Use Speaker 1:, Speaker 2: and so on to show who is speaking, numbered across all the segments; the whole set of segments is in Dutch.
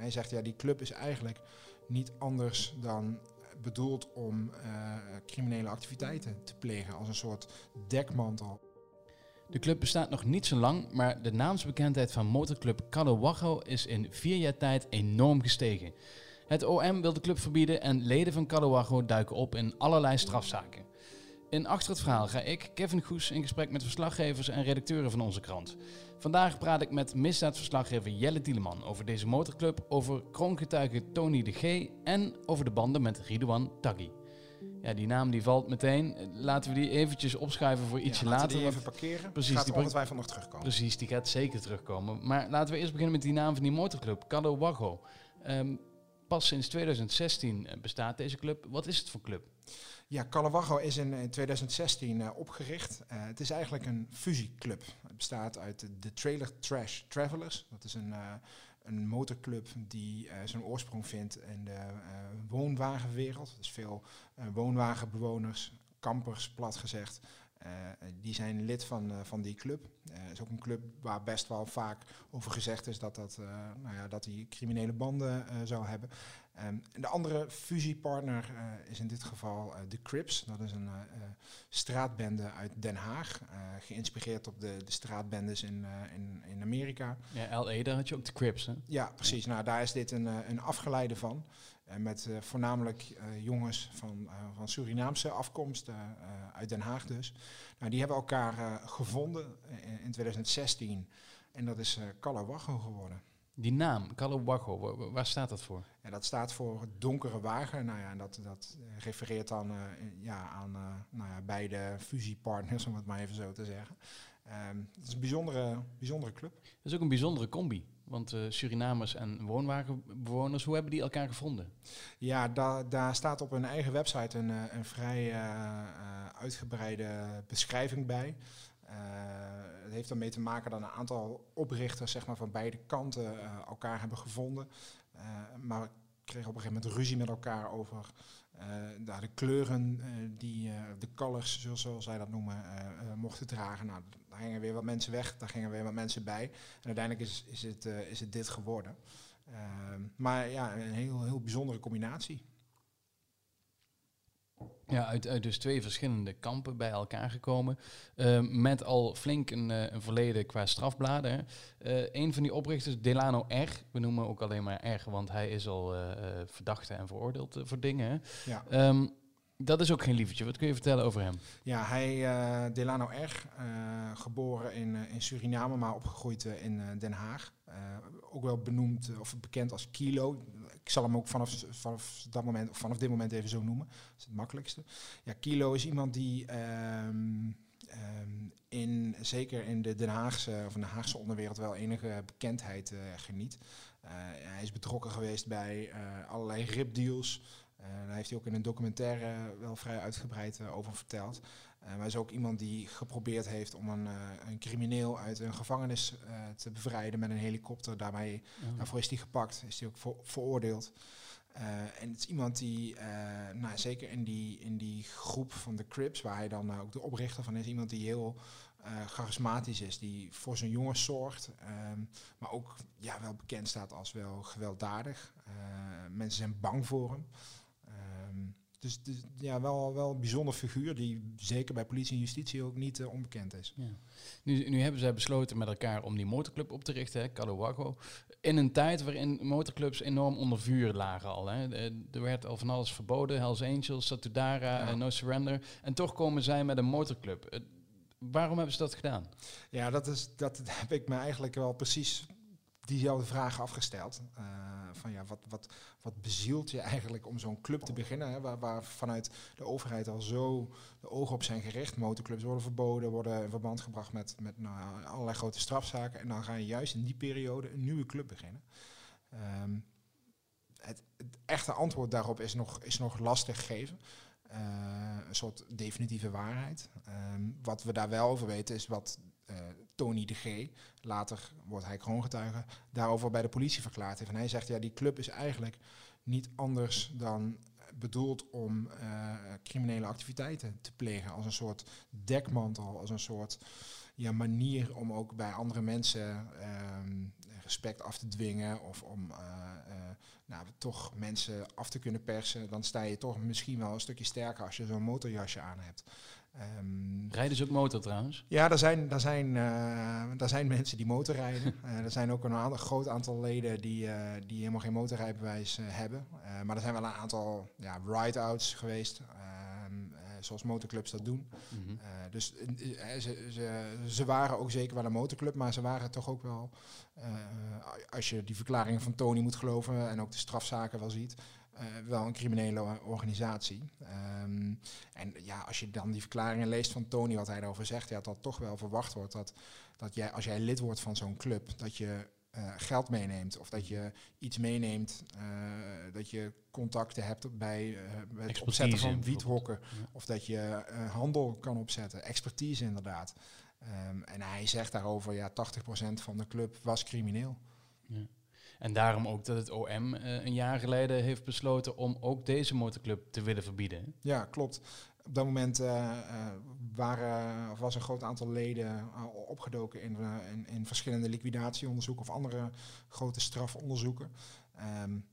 Speaker 1: Hij zegt, ja, die club is eigenlijk niet anders dan bedoeld om uh, criminele activiteiten te plegen als een soort dekmantel.
Speaker 2: De club bestaat nog niet zo lang, maar de naamsbekendheid van motorclub Cadawago is in vier jaar tijd enorm gestegen. Het OM wil de club verbieden en leden van Cadawago duiken op in allerlei strafzaken. In Achter het Verhaal ga ik, Kevin Goes, in gesprek met verslaggevers en redacteuren van onze krant. Vandaag praat ik met misdaadverslaggever Jelle Tieleman over deze motorclub, over kroongetuige Tony de G en over de banden met Ridouan Taghi. Ja, die naam die valt meteen. Laten we die eventjes opschuiven voor ietsje
Speaker 1: ja,
Speaker 2: later.
Speaker 1: Die even parkeren.
Speaker 2: Precies,
Speaker 1: gaat
Speaker 2: die
Speaker 1: ongetwijfeld nog terugkomen.
Speaker 2: Precies, die gaat zeker terugkomen. Maar laten we eerst beginnen met die naam van die motorclub, Cado Wago. Pas sinds 2016 eh, bestaat deze club. Wat is het voor club?
Speaker 1: Ja, Calawago is in 2016 uh, opgericht. Uh, het is eigenlijk een fusieclub. Het bestaat uit de Trailer Trash Travelers. Dat is een, een motorclub die zijn oorsprong vindt in de woonwagenwereld. Dus veel woonwagenbewoners, kampers plat gezegd, die zijn lid van, van die club. Het is ook een club waar best wel vaak over gezegd is dat, dat, nou ja, dat die criminele banden zou hebben. Um, de andere fusiepartner uh, is in dit geval uh, de Crips. Dat is een uh, straatbende uit Den Haag. geïnspireerd op de, de straatbendes in, in, in Amerika.
Speaker 2: Ja, LA, daar had je ook de Crips, hè?
Speaker 1: Ja, precies. Nou, daar is dit een, een afgeleide van. Met voornamelijk jongens van, van Surinaamse afkomst, uit Den Haag dus. Nou, die hebben elkaar gevonden in, in 2016. En dat is uh, geworden.
Speaker 2: Die naam, Kalawago, waar staat dat voor?
Speaker 1: Ja, dat staat voor donkere wagen. Nou ja, dat, dat refereert dan ja, aan nou ja, beide fusiepartners, om het maar even zo te zeggen. Um, het is een bijzondere, bijzondere club. Het
Speaker 2: is ook een bijzondere combi. Want uh, Surinamers en woonwagenbewoners, hoe hebben die elkaar gevonden?
Speaker 1: Ja, da daar staat op hun eigen website een, een vrij uitgebreide beschrijving bij. Het heeft ermee te maken dat een aantal oprichters zeg maar, van beide kanten elkaar hebben gevonden. Uh, maar kregen op een gegeven moment ruzie met elkaar over de kleuren die de colors, zoals, zij dat noemen, mochten dragen. Nou, daar gingen weer wat mensen weg, daar gingen weer wat mensen bij. En uiteindelijk is, is, het, is het dit geworden. maar ja, een heel, heel bijzondere combinatie.
Speaker 2: Ja, uit, uit, dus twee verschillende kampen bij elkaar gekomen. Uh, met al flink een, uh, een verleden qua strafbladen. Uh, een van die oprichters, Delano R. We noemen ook alleen maar R, want hij is al verdachte en veroordeeld voor dingen. Ja. Um, dat is ook geen lievertje. Wat kun je vertellen over hem?
Speaker 1: Ja, hij, uh, Delano R., uh, geboren in, uh, in Suriname, maar opgegroeid in Den Haag. ook wel benoemd of bekend als Kilo. Ik zal hem ook vanaf, vanaf, dat moment, of vanaf dit moment even zo noemen. Dat is het makkelijkste. Ja, Kilo is iemand die um, um, in, zeker in de Den Haagse of de Haagse onderwereld wel enige bekendheid geniet. hij is betrokken geweest bij allerlei ripdeals. Uh, daar heeft hij ook in een documentaire wel vrij uitgebreid uh, over verteld. Uh, maar hij is ook iemand die geprobeerd heeft om een, een crimineel uit een gevangenis te bevrijden met een helikopter. Daarmee, oh. Daarvoor is hij gepakt, is hij ook veroordeeld. en het is iemand die, nou, zeker in die, in die groep van de Crips, waar hij dan ook de oprichter van is, iemand die heel charismatisch is, die voor zijn jongens zorgt, um, maar ook ja, wel bekend staat als wel gewelddadig. mensen zijn bang voor hem. Um, dus, dus, ja, wel, wel een bijzonder figuur die zeker bij politie en justitie ook niet uh, onbekend is. Ja.
Speaker 2: Nu, nu hebben zij besloten met elkaar om die motorclub op te richten, Calawago. In een tijd waarin motorclubs enorm onder vuur lagen al. Hè. Er werd al van alles verboden, Hells Angels, Satudara, ja. No Surrender. En toch komen zij met een motorclub. waarom hebben ze dat gedaan?
Speaker 1: Ja, dat, is, dat heb ik me eigenlijk wel precies diezelfde vragen afgesteld. Uh, van ja, wat, wat, wat bezielt je eigenlijk om zo'n club te beginnen, hè, waar, waar, vanuit de overheid al zo de ogen op zijn gericht. Motorclubs worden verboden, worden in verband gebracht met, met nou, allerlei grote strafzaken. En dan ga je juist in die periode een nieuwe club beginnen. Um, het, het, echte antwoord daarop is nog, is nog lastig geven. Uh, een soort definitieve waarheid. Um, wat we daar wel over weten is wat Tony de G, later wordt hij kroongetuige, daarover bij de politie verklaard heeft. En hij zegt, ja, die club is eigenlijk niet anders dan bedoeld om uh, criminele activiteiten te plegen. Als een soort dekmantel, als een soort ja, manier om ook bij andere mensen uh, respect af te dwingen of om nou, toch mensen af te kunnen persen, dan sta je toch misschien wel een stukje sterker als je zo'n motorjasje aan hebt.
Speaker 2: Um, Rijden ze ook motor trouwens?
Speaker 1: Ja, er zijn, er zijn, er zijn mensen die motorrijden. uh, er zijn ook een aantal, groot aantal leden die, uh, die helemaal geen motorrijbewijs hebben. maar er zijn wel een aantal ja, ride-outs geweest, ehm, zoals motorclubs dat doen. Mm -hmm. dus ze, ze, ze, waren ook zeker wel een motorclub, maar ze waren toch ook wel, als je die verklaringen van Tony moet geloven en ook de strafzaken wel ziet, wel een criminele organisatie. Um, en ja, als je dan die verklaringen leest van Tony, wat hij daarover zegt, ja, dat toch wel verwacht wordt dat, dat jij, als jij lid wordt van zo'n club, dat je uh, geld meeneemt of dat je iets meeneemt, uh, dat je contacten hebt bij, bij het opzetten van wiethokken ja. of dat je handel kan opzetten, expertise inderdaad. Um, en hij zegt daarover, ja, 80% van de club was crimineel.
Speaker 2: Ja. En daarom ook dat het OM uh, een jaar geleden heeft besloten om ook deze motorclub te willen verbieden.
Speaker 1: Ja, klopt. Op dat moment uh, uh, waren, of was een groot aantal leden opgedoken in, in, verschillende liquidatieonderzoeken of andere grote strafonderzoeken. Um,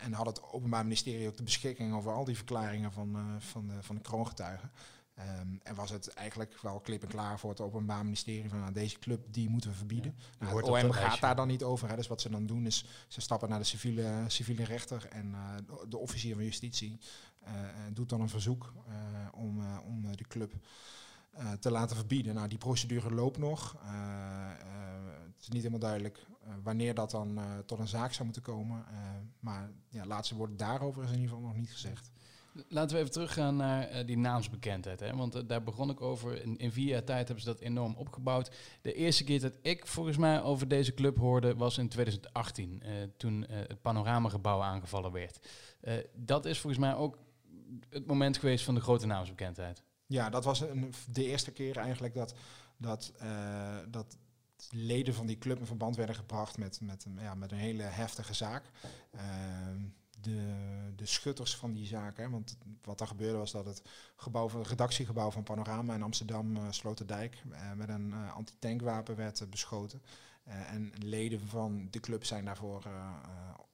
Speaker 1: en had het Openbaar Ministerie ook de beschikking over al die verklaringen van, van, de, van de kroongetuigen. Um, en was het eigenlijk wel klip en klaar voor het Openbaar Ministerie van nou, deze club die moeten we verbieden. Ja, nou, het OM gaat daar dan niet over. Hè. Dus wat ze dan doen is ze stappen naar de civiele, civiele rechter en uh, de officier van justitie uh, doet dan een verzoek uh, om, om de club te laten verbieden. Nou, die procedure loopt nog. het is niet helemaal duidelijk wanneer dat dan tot een zaak zou moeten komen. maar ja, laatste woord daarover is in ieder geval nog niet gezegd.
Speaker 2: Laten we even teruggaan naar uh, die naamsbekendheid. Hè? Want uh, daar begon ik over. In, in, vier jaar tijd hebben ze dat enorm opgebouwd. De eerste keer dat ik volgens mij over deze club hoorde was in 2018. Uh, toen het panoramagebouw aangevallen werd. dat is volgens mij ook het moment geweest van de grote naamsbekendheid.
Speaker 1: Ja, dat was een, de eerste keer eigenlijk dat, dat, dat leden van die club in verband werden gebracht met, met, ja, met een hele heftige zaak. Ehm, de, de schutters van die zaak. Hè? Want wat er gebeurde was dat het, gebouw, het redactiegebouw van Panorama in Amsterdam, uh, Sloterdijk, uh, met een uh, antitankwapen werd beschoten. en leden van de club zijn daarvoor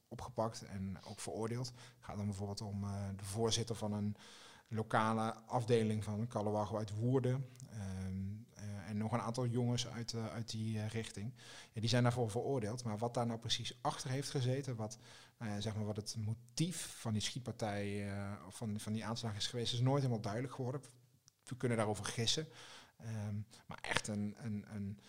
Speaker 1: opgepakt en ook veroordeeld. Het gaat dan bijvoorbeeld om de voorzitter van een lokale afdeling van Calawago uit Woerden. Um, en nog een aantal jongens uit, uh, uit die uh, richting. Ja, die zijn daarvoor veroordeeld. Maar wat daar nou precies achter heeft gezeten, wat, nou zeg maar wat het motief van die schietpartij, of van, van die aanslag is geweest, is nooit helemaal duidelijk geworden. We kunnen daarover gissen. Um, maar echt een, een, een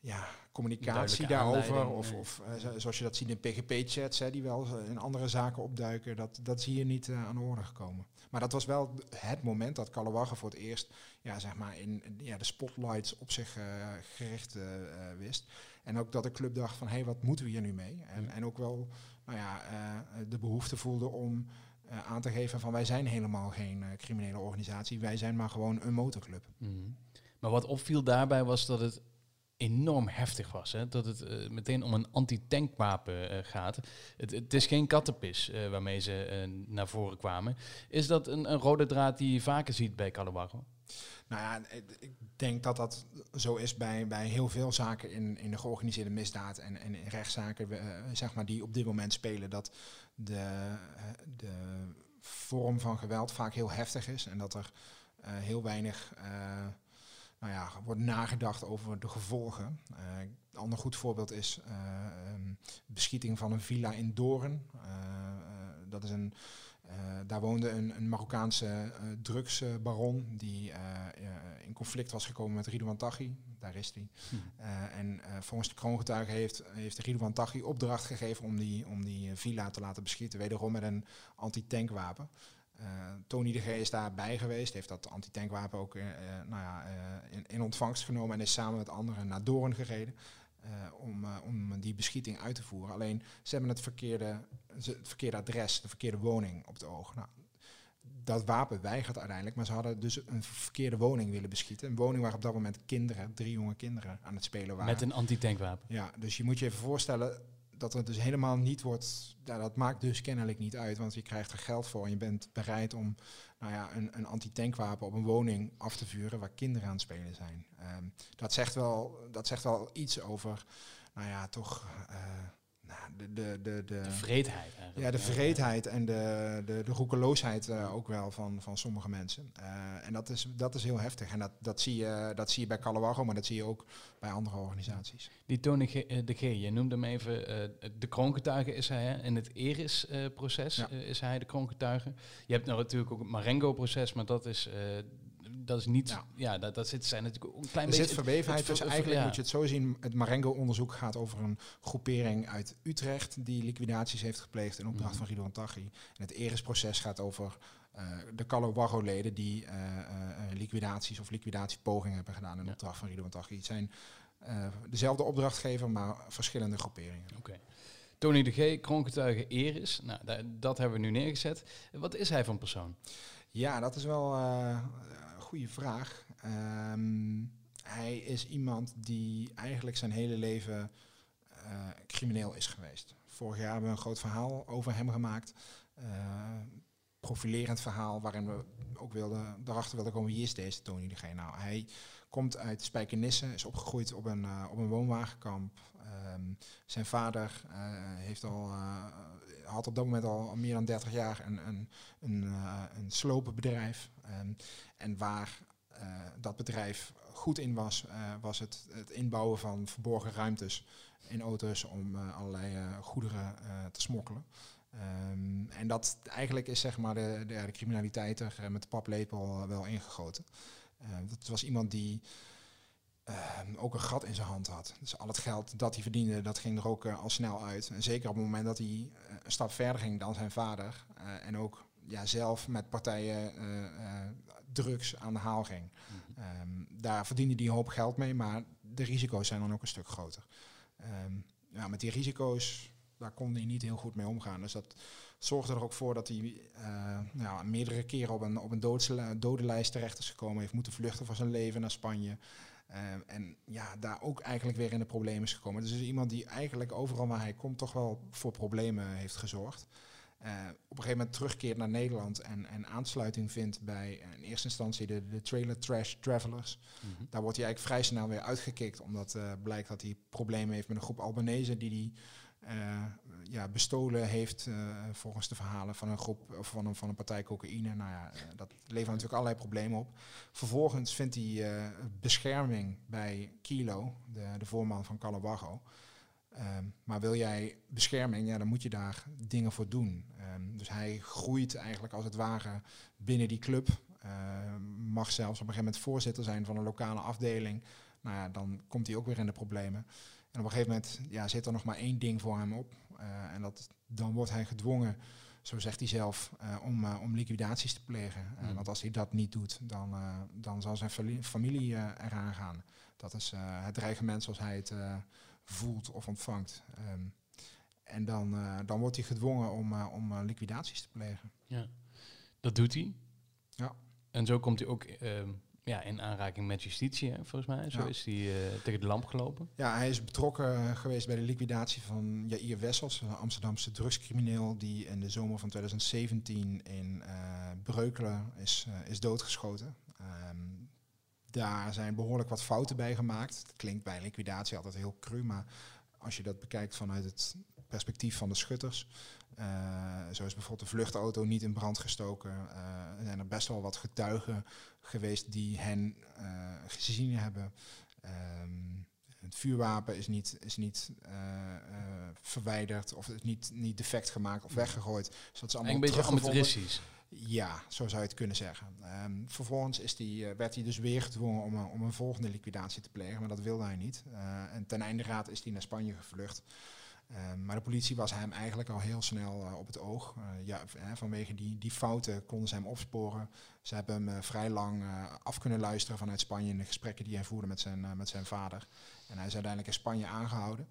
Speaker 1: ja, communicatie daarover. Of, of uh, zoals je dat ziet in PGP-chats, die wel in andere zaken opduiken, dat, dat is hier niet uh, aan de orde gekomen. Maar dat was wel het moment dat Kalawagen voor het eerst ja, zeg maar in, ja, de spotlights op zich uh, gericht wist. En ook dat de club dacht van, hé, hey, wat moeten we hier nu mee? En, en ook wel nou ja, de behoefte voelde om aan te geven van, wij zijn helemaal geen criminele organisatie, wij zijn maar gewoon een motorclub.
Speaker 2: Mm -hmm. Maar wat opviel daarbij was dat het enorm heftig was. Hè? Dat het uh, meteen om een anti-tankwapen uh, gaat. Het, het, is geen kattenpis uh, waarmee ze naar voren kwamen. Is dat een, een, rode draad die je vaker ziet bij Calabarro?
Speaker 1: Nou ja, ik denk dat dat zo is bij, bij heel veel zaken in, in de georganiseerde misdaad en, en in rechtszaken, zeg maar, die op dit moment spelen. Dat de, de vorm van geweld vaak heel heftig is en dat er heel weinig nou ja, wordt nagedacht over de gevolgen. Uh, een ander goed voorbeeld is uh, um, beschieting van een villa in Doorn. Uh, dat is een, daar woonde een, een Marokkaanse drugsbaron die in conflict was gekomen met Ridouan Taghi. Daar is hij. Hm. en volgens de kroongetuige heeft, heeft Ridouan Taghi opdracht gegeven om die, om die villa te laten beschieten. Wederom met een anti-tankwapen. Uh, Tony de G is daarbij geweest, heeft dat antitankwapen ook uh, nou ja, in, in, ontvangst genomen en is samen met anderen naar Doorn gereden om, om die beschieting uit te voeren. Alleen ze hebben het verkeerde, het verkeerde adres, de verkeerde woning op de oog. Nou, dat wapen weigert uiteindelijk, maar ze hadden dus een verkeerde woning willen beschieten. Een woning waar op dat moment kinderen, drie jonge kinderen aan het spelen waren.
Speaker 2: Met een antitankwapen?
Speaker 1: Ja, dus je moet je even voorstellen, dat het dus helemaal niet wordt, ja, dat maakt dus kennelijk niet uit, want je krijgt er geld voor en je bent bereid om nou ja, een, een antitankwapen op een woning af te vuren waar kinderen aan het spelen zijn. Um, dat, zegt wel, dat zegt wel iets over nou ja, toch uh, nou, de, de, de, de,
Speaker 2: de vreedheid eigenlijk.
Speaker 1: Ja, de vreedheid en de, de, de roekeloosheid uh, ook wel van, van sommige mensen. Uh, en dat is, dat is heel heftig. En dat, dat, zie je, dat zie je bij Calawago, maar dat zie je ook bij andere organisaties.
Speaker 2: Die Tony G, de G, je noemde hem even, de kroongetuige is hij. Hè? In het Eris-proces ja. is hij de kroongetuige. Je hebt nou natuurlijk ook het Marengo-proces, maar dat is dat is niet, ja, ja dat, dat zit, zijn natuurlijk een klein
Speaker 1: er
Speaker 2: beetje...
Speaker 1: zit verwevenheid, dus eigenlijk ja. moet je het zo zien. Het Marengo-onderzoek gaat over een groepering uit Utrecht die liquidaties heeft gepleegd in opdracht mm. van Guido Antaghi. En het Eris-proces gaat over uh, de Calo-Warro-leden die uh, uh, liquidaties of liquidatiepogingen hebben gedaan in opdracht van Guido Antaghi. Het zijn dezelfde opdrachtgever, maar verschillende groeperingen.
Speaker 2: Oké. Okay. Tony de G, kroongetuige Eris. Nou, dat hebben we nu neergezet. Wat is hij van persoon?
Speaker 1: Ja, dat is wel goede vraag. Um, hij is iemand die eigenlijk zijn hele leven uh, crimineel is geweest. Vorig jaar hebben we een groot verhaal over hem gemaakt. Uh, profilerend verhaal waarin we ook wilden, erachter wilden komen wie is deze Tony de. Nou, hij komt uit Spijkenisse, is opgegroeid op een, op een woonwagenkamp. Um, zijn vader heeft al had op dat moment al, meer dan 30 jaar een, een, een, uh, een slopenbedrijf. Um, en waar uh, dat bedrijf goed in was, uh, was het, het inbouwen van verborgen ruimtes in auto's om allerlei goederen te smokkelen. Um, en dat eigenlijk is zeg maar de, de, de criminaliteit er met de paplepel wel ingegoten. dat was iemand die uh, ook een gat in zijn hand had. Dus al het geld dat hij verdiende, dat ging er ook uh, al snel uit. En zeker op het moment dat hij uh, een stap verder ging dan zijn vader. en ook ja, zelf met partijen drugs aan de haal ging. Mm -hmm. um, daar verdiende hij een hoop geld mee, maar de risico's zijn dan ook een stuk groter. Um, ja, met die risico's, daar kon hij niet heel goed mee omgaan. Dus dat zorgde er ook voor dat hij nou, meerdere keren op een, op een dodenlijst terecht is gekomen. Heeft moeten vluchten voor zijn leven naar Spanje. Uh, en ja, daar ook eigenlijk weer in de problemen is gekomen. Dus is iemand die eigenlijk overal waar hij komt toch wel voor problemen heeft gezorgd. Uh, op een gegeven moment terugkeert naar Nederland en, en aansluiting vindt bij in eerste instantie de, de Trailer Trash Travelers. Mm -hmm. Daar wordt hij eigenlijk vrij snel weer uitgekikt, omdat uh, blijkt dat hij problemen heeft met een groep Albanese die hij uh, ja, bestolen heeft, uh, volgens de verhalen van een groep of van een, van een partij cocaïne. Nou ja, uh, dat levert natuurlijk allerlei problemen op. Vervolgens vindt hij bescherming bij Kilo, de, de voorman van Calabago. Um, maar wil jij bescherming, ja, dan moet je daar dingen voor doen. Um, dus hij groeit eigenlijk als het ware binnen die club. mag zelfs op een gegeven moment voorzitter zijn van een lokale afdeling. Nou ja, dan komt hij ook weer in de problemen. En op een gegeven moment ja, zit er nog maar één ding voor hem op. Uh, en dat, dan wordt hij gedwongen, zo zegt hij zelf, uh, om, uh, om liquidaties te plegen. Mm. want als hij dat niet doet, dan, dan zal zijn familie eraan gaan. Dat is het dreigement zoals hij het voelt of ontvangt. Um, en dan, dan wordt hij gedwongen om, om liquidaties te plegen.
Speaker 2: Ja, dat doet hij.
Speaker 1: Ja.
Speaker 2: En zo komt hij ook ehm, ja, in aanraking met justitie, hè, volgens mij. Zo ja. is hij uh, tegen de lamp gelopen.
Speaker 1: Ja, hij is betrokken geweest bij de liquidatie van Jair Wessels, een Amsterdamse drugscrimineel die in de zomer van 2017 in uh, Breukelen is, uh, is doodgeschoten. Um, daar zijn behoorlijk wat fouten bij gemaakt. Het klinkt bij liquidatie altijd heel cru, maar als je dat bekijkt vanuit het perspectief van de schutters, zo is bijvoorbeeld de vluchtauto niet in brand gestoken. Uh, er zijn er best wel wat getuigen geweest die hen uh, gezien hebben. Um, het vuurwapen is niet, is niet verwijderd of is niet, niet defect gemaakt of weggegooid. Dus dat is allemaal
Speaker 2: een beetje amateuristisch.
Speaker 1: Ja, zo zou je het kunnen zeggen. Um, vervolgens is die, uh, werd hij dus weer gedwongen om, om een volgende liquidatie te plegen, maar dat wilde hij niet. En ten einde raad is hij naar Spanje gevlucht. Uh, maar de politie was hem eigenlijk al heel snel uh, op het oog. Uh, ja, vanwege die, die fouten konden ze hem opsporen. Ze hebben hem vrij lang af kunnen luisteren vanuit Spanje in de gesprekken die hij voerde met zijn, met zijn vader. En hij is uiteindelijk in Spanje aangehouden.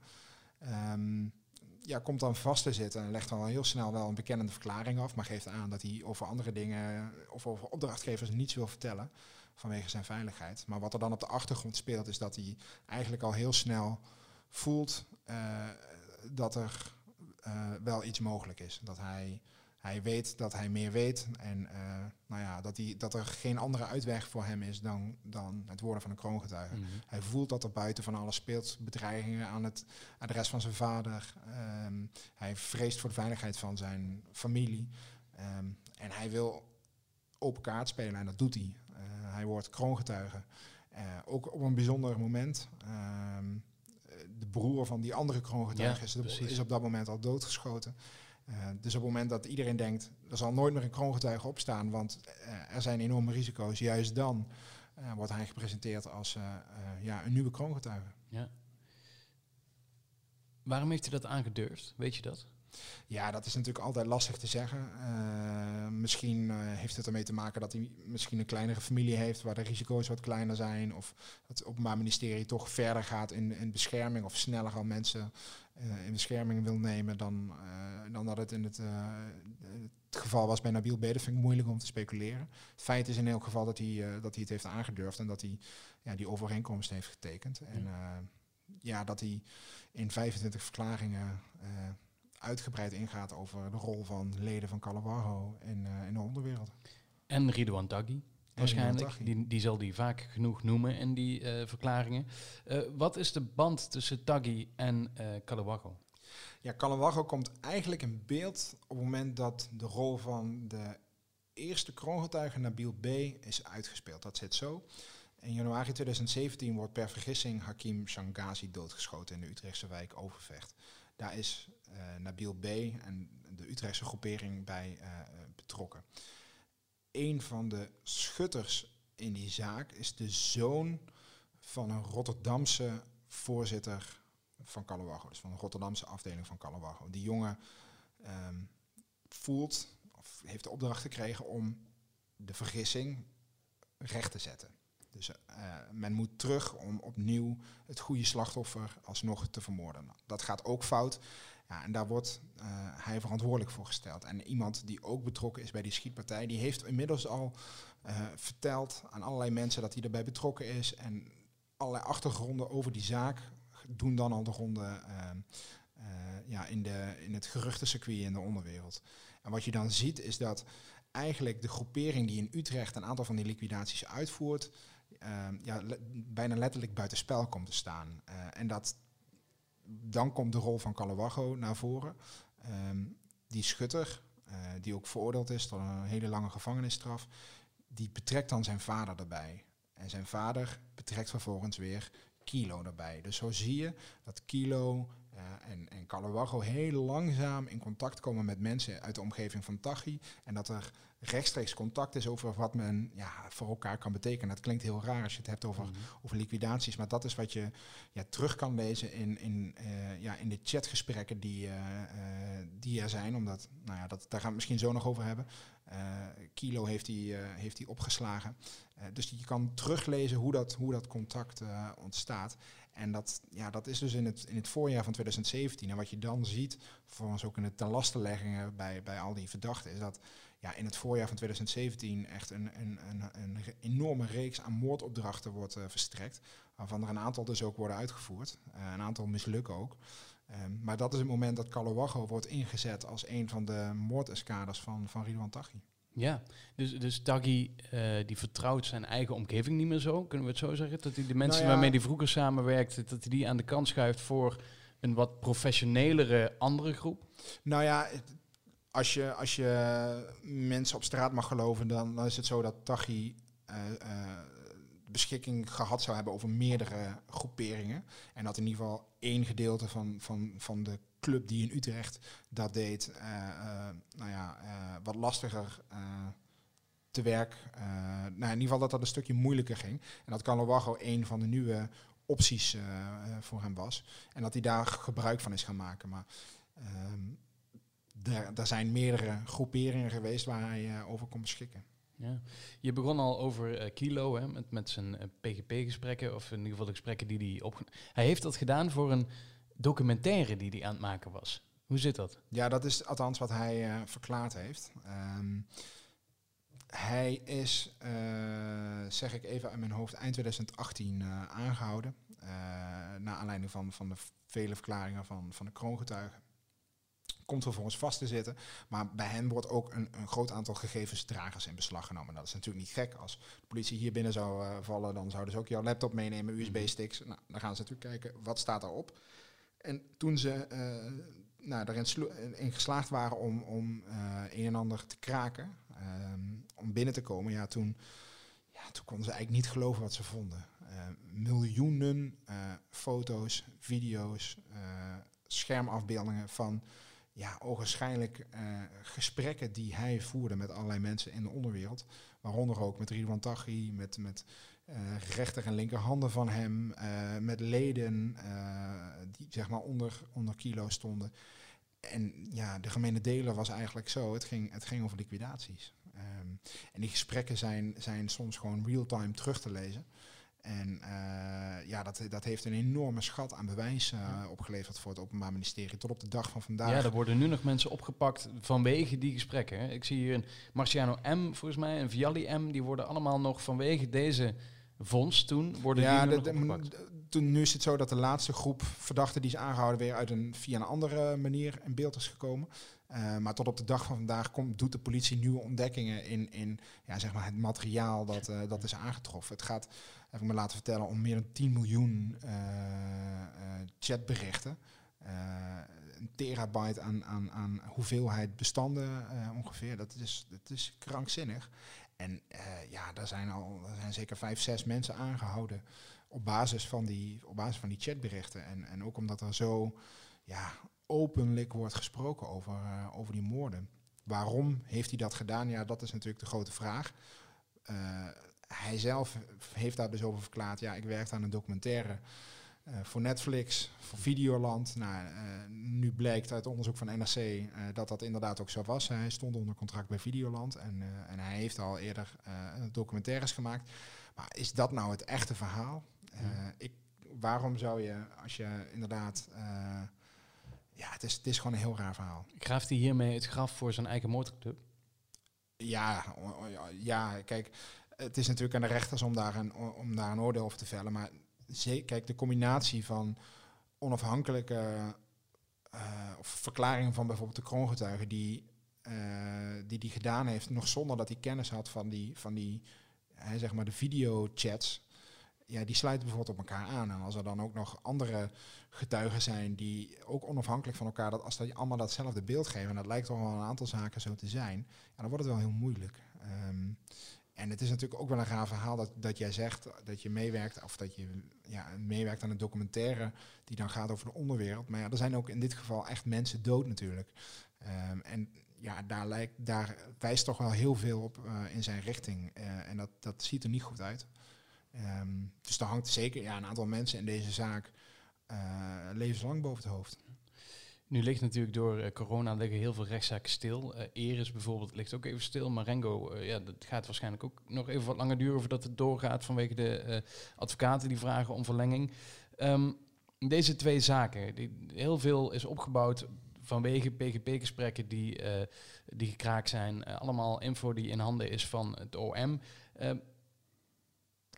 Speaker 1: Um, ja, komt dan vast te zitten en legt dan al heel snel wel een bekennende verklaring af, maar geeft aan dat hij over andere dingen of over opdrachtgevers niets wil vertellen vanwege zijn veiligheid. Maar wat er dan op de achtergrond speelt is dat hij eigenlijk al heel snel voelt dat er uh, wel iets mogelijk is. Dat hij Hij weet dat hij meer weet en uh, nou ja, dat, hij, dat er geen andere uitweg voor hem is dan, dan het worden van een kroongetuige.
Speaker 2: Mhm.
Speaker 1: Hij voelt dat er buiten van alles speelt, bedreigingen aan het adres van zijn vader. Ehm, hij vreest voor de veiligheid van zijn familie. Ehm, en hij wil open kaart spelen en dat doet hij. Uh, hij wordt kroongetuige. Ook op een bijzonder moment. Ehm, de broer van die andere kroongetuige
Speaker 2: Ja,
Speaker 1: is, op dat moment al doodgeschoten. Uh, dus op het moment dat iedereen denkt, er zal nooit meer een kroongetuige opstaan, want uh, er zijn enorme risico's, juist dan uh, wordt hij gepresenteerd als ja, een nieuwe kroongetuige.
Speaker 2: Ja. Waarom heeft hij dat aangedurfd? Weet je dat?
Speaker 1: Ja, dat is natuurlijk altijd lastig te zeggen. Uh, misschien uh, heeft het ermee te maken dat hij misschien een kleinere familie heeft, waar de risico's wat kleiner zijn, of dat het Openbaar Ministerie toch verder gaat in, in bescherming, of sneller al mensen uh, in bescherming wil nemen dan, dan dat het in het, het geval was bij Nabil B. Dat vind ik moeilijk om te speculeren. Het feit is in elk geval dat hij, dat hij het heeft aangedurfd en dat hij ja, die overeenkomst heeft getekend. En ja, dat hij in 25 verklaringen uitgebreid ingaat over de rol van leden van Calawarro in, uh, in de onderwereld.
Speaker 2: En Ridouan Taghi, waarschijnlijk. Die, die zal die vaak genoeg noemen in die uh, verklaringen. Uh, wat is de band tussen Taghi en uh?
Speaker 1: Ja, Calawarro komt eigenlijk in beeld op het moment dat de rol van de eerste kroongetuige Nabil B. is uitgespeeld. Dat zit zo. In januari 2017 wordt per vergissing Hakim Shangazi doodgeschoten in de Utrechtse wijk Overvecht. Daar is Nabil B. en de Utrechtse groepering bij uh, betrokken. Een van de schutters in die zaak is de zoon van een Rotterdamse voorzitter van Calawargo. Dus van de Rotterdamse afdeling van Calawargo. Die jongen um, voelt, of heeft de opdracht gekregen om de vergissing recht te zetten. Dus men moet terug om opnieuw het goede slachtoffer alsnog te vermoorden. Dat gaat ook fout. Ja, en daar wordt uh, hij verantwoordelijk voor gesteld. En iemand die ook betrokken is bij die schietpartij, die heeft inmiddels al uh, verteld aan allerlei mensen dat hij erbij betrokken is. En allerlei achtergronden over die zaak doen dan al de ronde ja, in, de, in het geruchtencircuit in de onderwereld. En wat je dan ziet is dat eigenlijk de groepering die in Utrecht een aantal van die liquidaties uitvoert, uh, ja, bijna letterlijk buitenspel komt te staan. En dat, dan komt de rol van Calawargo naar voren. Um, die schutter, uh, die ook veroordeeld is tot een hele lange gevangenisstraf, die betrekt dan zijn vader erbij. En zijn vader betrekt vervolgens weer Kilo erbij. Dus zo zie je dat Kilo en, en heel langzaam in contact komen met mensen uit de omgeving van Tachi. En dat er rechtstreeks contact is over wat men ja, voor elkaar kan betekenen. Dat klinkt heel raar als je het hebt over, mm -hmm. over liquidaties, maar dat is wat je ja, terug kan lezen in, in, uh, ja, in de chatgesprekken die, uh, die er zijn. Omdat, nou ja, dat, daar gaan we het misschien zo nog over hebben. Kilo heeft die, heeft die opgeslagen. dus je kan teruglezen hoe dat, hoe dat contact ontstaat. En dat, ja, dat is dus in het, in het voorjaar van 2017. En wat je dan ziet, volgens ook in de tenlastenleggingen bij, bij al die verdachten, is dat ja, in het voorjaar van 2017 echt een, een, een, een enorme reeks aan moordopdrachten wordt uh, verstrekt. Waarvan er een aantal dus ook worden uitgevoerd. Uh, een aantal mislukken ook. Um, maar dat is het moment dat Calawargo wordt ingezet als een van de moordeskaders van, van Ridwan.
Speaker 2: Ja, dus, dus Taghi uh, die vertrouwt zijn eigen omgeving niet meer zo, kunnen we het zo zeggen? Dat hij de mensen
Speaker 1: Nou ja.
Speaker 2: waarmee hij vroeger samenwerkte, dat hij die aan de kant schuift voor een wat professionelere andere groep?
Speaker 1: Nou ja, als je, als je mensen op straat mag geloven, dan, dan is het zo dat Taghi eh, eh, beschikking gehad zou hebben over meerdere groeperingen. En dat in ieder geval één gedeelte van, van, van de club die in Utrecht dat deed, eh, eh, nou ja, eh, wat lastiger te werk. nou, in ieder geval dat dat een stukje moeilijker ging. En dat Calawargo één van de nieuwe opties voor hem was. En dat hij daar gebruik van is gaan maken. Maar ehm, er zijn meerdere groeperingen geweest waar hij over kon beschikken.
Speaker 2: Ja. Je begon al over Kilo hè, met, met zijn PGP-gesprekken, of in ieder geval de gesprekken die hij op. Hij heeft dat gedaan voor een documentaire die hij aan het maken was. Hoe zit dat?
Speaker 1: Ja, dat is althans wat hij eh, verklaard heeft. Ehm, hij is, eh, zeg ik even uit mijn hoofd, eind 2018 eh, aangehouden. eh naar aanleiding van, van de vele verklaringen van, van de kroongetuigen. komt vervolgens vast te zitten. Maar bij hen wordt ook een, een groot aantal gegevensdragers in beslag genomen. Dat is natuurlijk niet gek. Als de politie hier binnen zou vallen, dan zouden ze ook jouw laptop meenemen, USB-sticks. Nou, dan gaan ze natuurlijk kijken, wat staat daarop? En toen ze uh, nou, erin in geslaagd waren om, om uh, een en ander te kraken, um, om binnen te komen, ja, toen, ja, toen konden ze eigenlijk niet geloven wat ze vonden. Uh, miljoenen foto's, video's, schermafbeeldingen van ja, ogenschijnlijk gesprekken die hij voerde met allerlei mensen in de onderwereld. Waaronder ook met Ridwan Taghi, met, met rechter en linkerhanden van hem, uh, met leden uh, die zeg maar onder, onder kilo stonden. En ja, de gemene deler was eigenlijk zo, het ging, het ging over liquidaties. Um, en die gesprekken zijn, zijn soms gewoon real-time terug te lezen. En ja, dat, dat heeft een enorme schat aan bewijs opgeleverd voor het Openbaar Ministerie tot op de dag van vandaag.
Speaker 2: Ja, er worden nu nog mensen opgepakt vanwege die gesprekken. Hè. Ik zie hier een Marciano M, volgens mij, een Vialli M, die worden allemaal nog vanwege deze vondst toen worden ja, die de, de,
Speaker 1: toen, nu is het zo dat de laatste groep verdachten die is aangehouden weer uit een, via een andere manier in beeld is gekomen. Uh, maar tot op de dag van vandaag komt, doet de politie nieuwe ontdekkingen in, in ja, zeg maar het materiaal dat, uh, dat is aangetroffen. Het gaat, heb ik me laten vertellen, om meer dan 10 miljoen uh, chatberichten. een terabyte aan, aan, aan hoeveelheid bestanden ongeveer. Dat is, dat is krankzinnig. En uh, ja, daar zijn al zijn zeker vijf, zes mensen aangehouden op basis van die, op basis van die chatberichten. En, en ook omdat er zo ja, openlijk wordt gesproken over, uh, over die moorden. Waarom heeft hij dat gedaan? Ja, dat is natuurlijk de grote vraag. Uh, hij zelf heeft daar dus over verklaard. Ja, ik werkte aan een documentaire voor Netflix, voor Videoland. Nou, uh, nu blijkt uit onderzoek van NRC uh, dat dat inderdaad ook zo was. Hij stond onder contract bij Videoland en, en hij heeft al eerder documentaires gemaakt. Maar is dat nou het echte verhaal? ik, waarom zou je, als je inderdaad... ja, het is, het is gewoon een heel raar verhaal.
Speaker 2: Graaft hij hiermee het graf voor zijn eigen motorclub?
Speaker 1: Ja, ja, kijk, het is natuurlijk aan de rechters om daar een, om daar een oordeel over te vellen. Maar kijk, de combinatie van onafhankelijke uh, verklaringen van bijvoorbeeld de kroongetuige die, uh, die die gedaan heeft, nog zonder dat hij kennis had van die, van die hè, zeg maar de videochats. Ja, die sluiten bijvoorbeeld op elkaar aan. En als er dan ook nog andere getuigen zijn die ook onafhankelijk van elkaar, dat als die allemaal datzelfde beeld geven, en dat lijkt toch wel een aantal zaken zo te zijn, ja, dan wordt het wel heel moeilijk. Um, en het is natuurlijk ook wel een raar verhaal dat, dat jij zegt dat je meewerkt, of dat je ja, meewerkt aan een documentaire die dan gaat over de onderwereld. Maar ja, er zijn ook in dit geval echt mensen dood natuurlijk. Um, en ja, daar, lijkt, daar wijst toch wel heel veel op uh, in zijn richting. Uh, en dat, dat ziet er niet goed uit. Um, dus daar hangt zeker ja, een aantal mensen in deze zaak uh, levenslang boven het hoofd.
Speaker 2: Nu ligt natuurlijk door uh, corona liggen heel veel rechtszaken stil. Uh, Eris bijvoorbeeld ligt ook even stil. Marengo, uh, ja, dat gaat waarschijnlijk ook nog even wat langer duren voordat het doorgaat vanwege de advocaten die vragen om verlenging. Um, deze twee zaken, heel veel is opgebouwd vanwege PGP-gesprekken die, die gekraakt zijn. allemaal info die in handen is van het OM.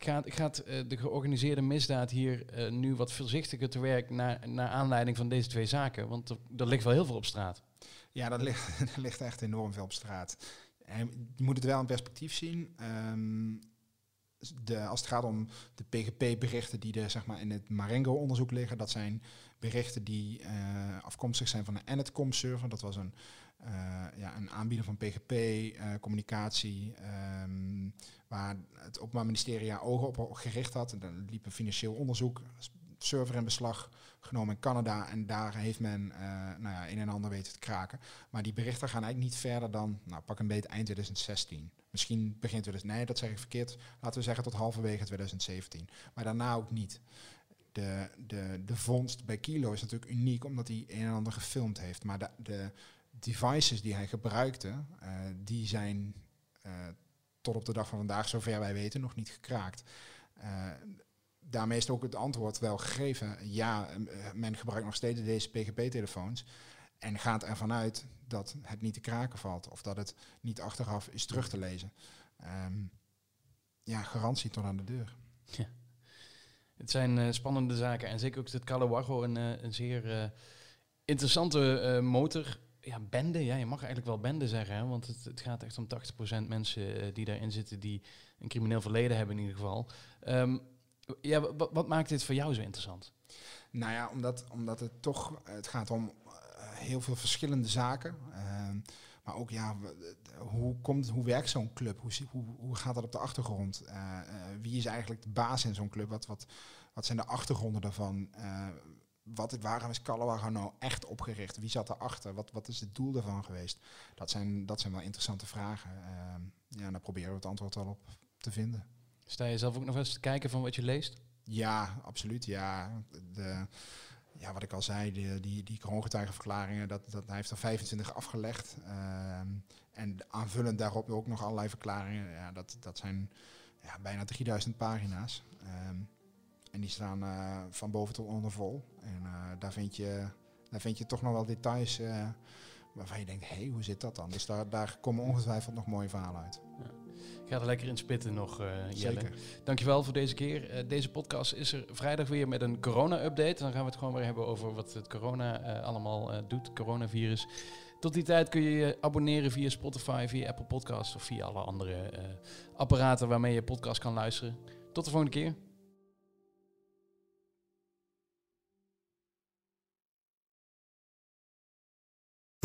Speaker 2: Ehm, gaat, gaat uh, de georganiseerde misdaad hier uh, nu wat voorzichtiger te werk naar, naar aanleiding van deze twee zaken? Want er, ligt wel heel veel op straat.
Speaker 1: Ja, dat ligt, er ligt echt enorm veel op straat. En je moet het wel in perspectief zien. Um, de, als het gaat om de PGP-berichten die er zeg maar, in het Marengo-onderzoek liggen, dat zijn berichten die uh, afkomstig zijn van de Anetcom-server. Dat was een, ja, een aanbieder van PGP-communicatie, uh, um, waar het Openbaar Ministerie ja, ogen op gericht had. En dan liep een financieel onderzoek, server in beslag genomen in Canada. En daar heeft men uh, nou ja, een en ander weten te kraken. Maar die berichten gaan eigenlijk niet verder dan, nou, pak een beetje eind 2016. Misschien begint dus, nee, dat zeg ik verkeerd. Laten we zeggen tot halverwege 2017. Maar daarna ook niet. De, de, de vondst bij Kilo is natuurlijk uniek omdat hij een en ander gefilmd heeft. Maar de, de devices die hij gebruikte, uh, die zijn uh, tot op de dag van vandaag, zover wij weten, nog niet gekraakt. Uh, daarmee is ook het antwoord wel gegeven. Ja, men gebruikt nog steeds deze PGP-telefoons. En gaat ervan uit dat het niet te kraken valt. Of dat het niet achteraf is terug te lezen. Um, ja, garantie tot aan de deur. Ja.
Speaker 2: Het zijn spannende zaken. En zeker ook dit Calawago, een, een zeer interessante motor ja, bende. Ja, je mag eigenlijk wel bende zeggen, hè, want het, het gaat echt om 80% mensen eh, die daarin zitten die een crimineel verleden hebben in ieder geval. Ehm, ja, wa- wa- wat maakt dit voor jou zo interessant?
Speaker 1: Nou ja, omdat, omdat het toch, het gaat om eh, heel veel verschillende zaken. Ehm, maar ook ja, hoe, komt, hoe werkt zo'n club? Hoe, hoe, hoe gaat dat op de achtergrond? Eh, wie is eigenlijk de baas in zo'n club? Wat, wat, wat zijn de achtergronden daarvan? Wat, waarom is Callaway nou echt opgericht? Wie zat erachter? Wat, wat is het doel daarvan geweest? Dat zijn, dat zijn wel interessante vragen. Ehm, ja, en daar proberen we het antwoord wel op te vinden.
Speaker 2: Sta je zelf ook nog eens te kijken van wat je leest?
Speaker 1: Ja, absoluut. Ja, de, ja wat ik al zei, die, die, die kroongetuigenverklaringen, dat, dat, hij heeft er 25 afgelegd. Ehm, en aanvullend daarop ook nog allerlei verklaringen. Ja, dat, dat zijn ja, bijna 3000 pagina's. Ehm, en die staan eh, van boven tot onder vol. En eh, daar, vind je, daar vind je toch nog wel details eh, waarvan je denkt, hé, hey, hoe zit dat dan? Dus daar, daar komen ongetwijfeld nog mooie verhalen uit.
Speaker 2: Ik ga er lekker in spitten nog, eh Jelle.
Speaker 1: Zeker.
Speaker 2: Dankjewel voor deze keer. Deze podcast is er vrijdag weer met een corona-update. Dan gaan we het gewoon weer hebben over wat het corona allemaal eh, doet, coronavirus. Tot die tijd kun je je abonneren via Spotify, via Apple Podcasts of via alle andere apparaten waarmee je podcast kan luisteren. Tot de volgende keer.